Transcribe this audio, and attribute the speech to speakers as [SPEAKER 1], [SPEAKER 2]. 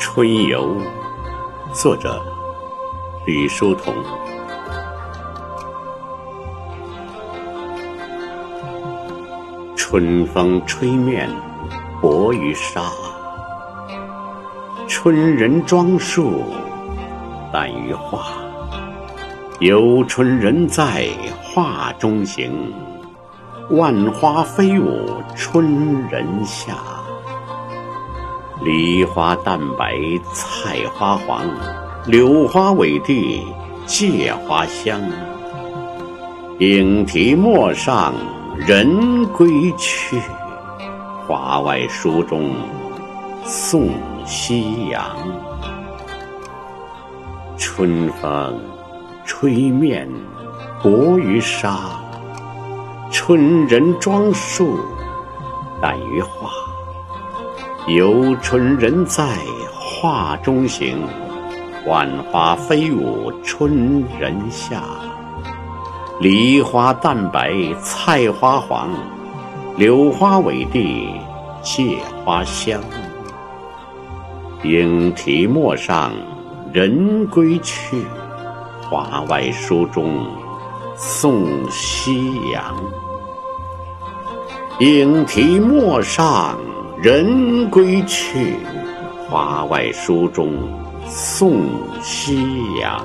[SPEAKER 1] 春游，作者李叔同。春风吹面薄于纱，春人装束淡于画。有春人在画中行，万花飞舞春人下。梨花淡白菜花黄，柳花委地芥花香。莺啼陌上人归去，花外书中送夕阳。春风吹面薄于纱，春人装束淡于画。有春人在画中行，万花飞舞春人下。梨花淡白菜花黄，柳花委地芥花香。莺啼陌上人归去，花外书中送夕阳。莺啼陌上。人归去，花外书中送夕阳。